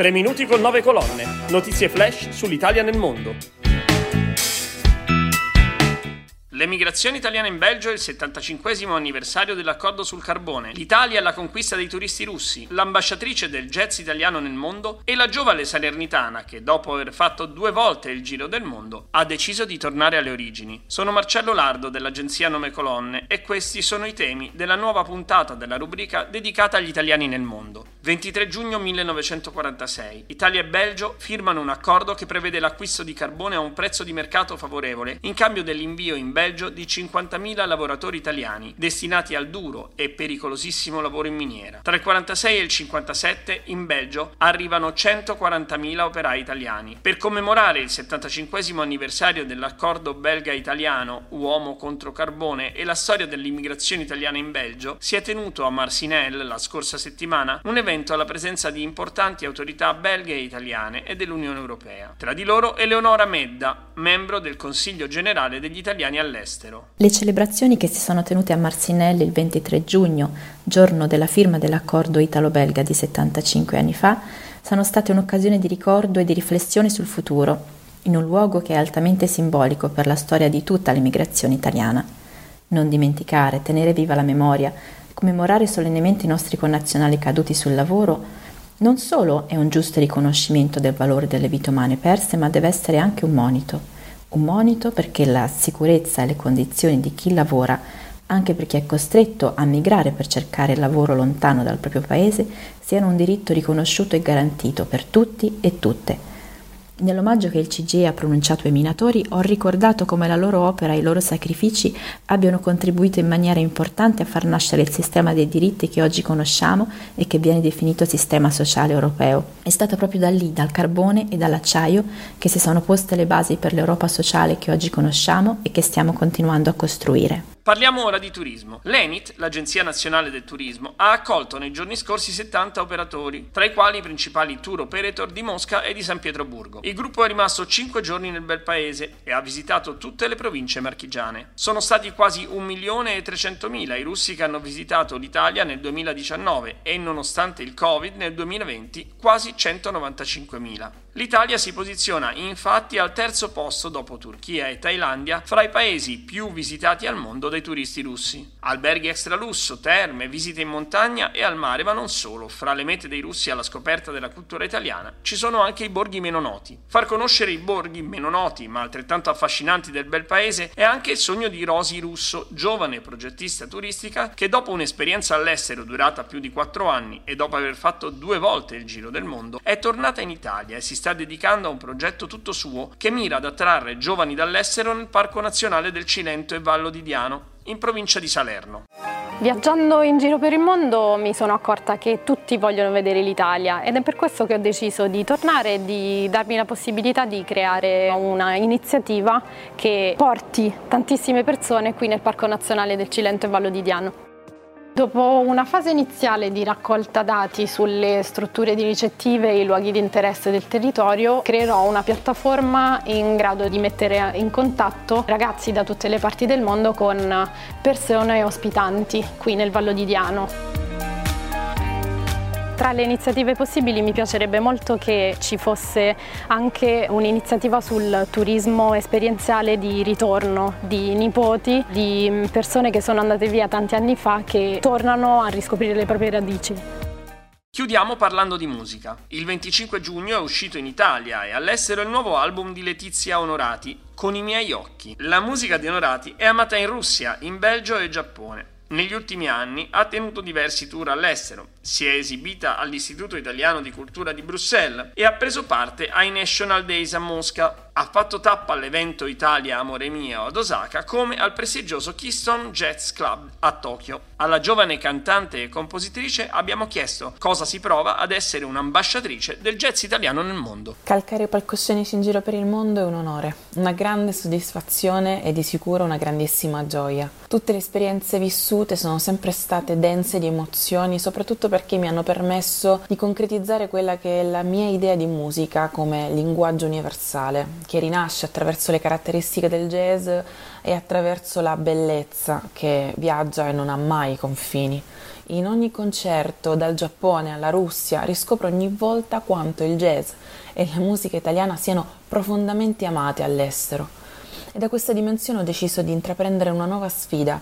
Tre minuti con nove colonne. Notizie flash sull'Italia nel mondo. L'emigrazione italiana in Belgio è il 75 anniversario dell'accordo sul carbone, l'Italia è la conquista dei turisti russi, l'ambasciatrice del jazz italiano nel mondo e la giovane salernitana che, dopo aver fatto due volte il giro del mondo, ha deciso di tornare alle origini. Sono Marcello Lardo dell'agenzia Nome Colonne e questi sono i temi della nuova puntata della rubrica dedicata agli italiani nel mondo. 23 giugno 1946. Italia e Belgio firmano un accordo che prevede l'acquisto di carbone a un prezzo di mercato favorevole in cambio dell'invio in Belgio di 50.000 lavoratori italiani destinati al duro e pericolosissimo lavoro in miniera. Tra il 46 e il 57 in Belgio arrivano 140.000 operai italiani. Per commemorare il 75 anniversario dell'accordo belga-italiano Uomo contro carbone e la storia dell'immigrazione italiana in Belgio, si è tenuto a Marcinelle la scorsa settimana un evento alla presenza di importanti autorità belghe e italiane e dell'Unione Europea. Tra di loro Eleonora Medda, membro del Consiglio generale degli italiani all'estero. Le celebrazioni che si sono tenute a Marcinelle il 23 giugno, giorno della firma dell'accordo italo-belga di 75 anni fa, sono state un'occasione di ricordo e di riflessione sul futuro, in un luogo che è altamente simbolico per la storia di tutta l'immigrazione italiana. Non dimenticare, tenere viva la memoria, commemorare solennemente i nostri connazionali caduti sul lavoro non solo è un giusto riconoscimento del valore delle vite umane perse, ma deve essere anche un monito. Un monito perché la sicurezza e le condizioni di chi lavora, anche per chi è costretto a migrare per cercare lavoro lontano dal proprio paese, siano un diritto riconosciuto e garantito per tutti e tutte Nell'omaggio che il CGE ha pronunciato ai minatori ho ricordato come la loro opera e i loro sacrifici abbiano contribuito in maniera importante a far nascere il sistema dei diritti che oggi conosciamo e che viene definito sistema sociale europeo. È stato proprio da lì, dal carbone e dall'acciaio, che si sono poste le basi per l'Europa sociale che oggi conosciamo e che stiamo continuando a costruire. Parliamo ora di turismo. L'ENIT, l'Agenzia Nazionale del Turismo, ha accolto nei giorni scorsi 70 operatori, tra i quali i principali tour operator di Mosca e di San Pietroburgo. Il gruppo è rimasto 5 giorni nel bel paese e ha visitato tutte le province marchigiane. Sono stati quasi 1 milione e 300 mila i russi che hanno visitato l'Italia nel 2019 e nonostante il Covid nel 2020 quasi 195 mila. L'Italia si posiziona infatti al terzo posto dopo Turchia e Thailandia fra i paesi più visitati al mondo dai turisti russi. Alberghi extra lusso, terme, visite in montagna e al mare, ma non solo. Fra le mete dei russi alla scoperta della cultura italiana ci sono anche i borghi meno noti. Far conoscere i borghi meno noti, ma altrettanto affascinanti del bel paese, è anche il sogno di Rosy Russo, giovane progettista turistica che dopo un'esperienza all'estero durata più di 4 anni e dopo aver fatto due volte il giro del mondo, è tornata in Italia e si sta dedicando a un progetto tutto suo che mira ad attrarre giovani dall'estero nel Parco Nazionale del Cilento e Vallo di Diano, in provincia di Salerno. Viaggiando in giro per il mondo mi sono accorta che tutti vogliono vedere l'Italia ed è per questo che ho deciso di tornare e di darmi la possibilità di creare una iniziativa che porti tantissime persone qui nel Parco Nazionale del Cilento e Vallo di Diano. Dopo una fase iniziale di raccolta dati sulle strutture ricettive e i luoghi di interesse del territorio, creerò una piattaforma in grado di mettere in contatto ragazzi da tutte le parti del mondo con persone ospitanti qui nel Vallo di Diano. Tra le iniziative possibili mi piacerebbe molto che ci fosse anche un'iniziativa sul turismo esperienziale di ritorno di nipoti, di persone che sono andate via tanti anni fa che tornano a riscoprire le proprie radici. Chiudiamo parlando di musica. Il 25 giugno è uscito in Italia e all'estero il nuovo album di Letizia Onorati, Con i miei occhi. La musica di Onorati è amata in Russia, in Belgio e Giappone. Negli ultimi anni ha tenuto diversi tour all'estero, si è esibita all'Istituto Italiano di Cultura di Bruxelles e ha preso parte ai National Days a Mosca. Ha fatto tappa all'evento Italia Amore Mio ad Osaka come al prestigioso Keystone Jazz Club a Tokyo. Alla giovane cantante e compositrice abbiamo chiesto cosa si prova ad essere un'ambasciatrice del jazz italiano nel mondo. Calcare palcoscenici in giro per il mondo è un onore, una grande soddisfazione e di sicuro una grandissima gioia. Tutte le esperienze vissute sono sempre state dense di emozioni, soprattutto perché mi hanno permesso di concretizzare quella che è la mia idea di musica come linguaggio universale, che rinasce attraverso le caratteristiche del jazz e attraverso la bellezza che viaggia e non ha mai confini. in ogni concerto, dal Giappone alla Russia, riscopro ogni volta quanto il jazz e la musica italiana siano profondamente amate all'estero. E da questa dimensione ho deciso di intraprendere una nuova sfida,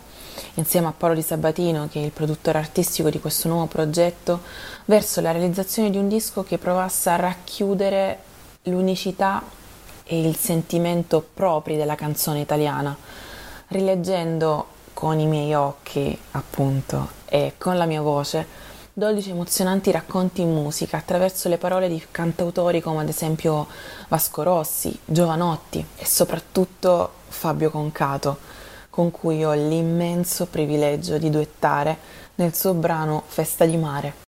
insieme a Paolo Di Sabatino, che è il produttore artistico di questo nuovo progetto, verso la realizzazione di un disco che provasse a racchiudere l'unicità e il sentimento propri della canzone italiana, rileggendo con i miei occhi, appunto, e con la mia voce 12 emozionanti racconti in musica attraverso le parole di cantautori come ad esempio Vasco Rossi, Giovanotti e soprattutto Fabio Concato, con cui ho l'immenso privilegio di duettare nel suo brano Festa di mare.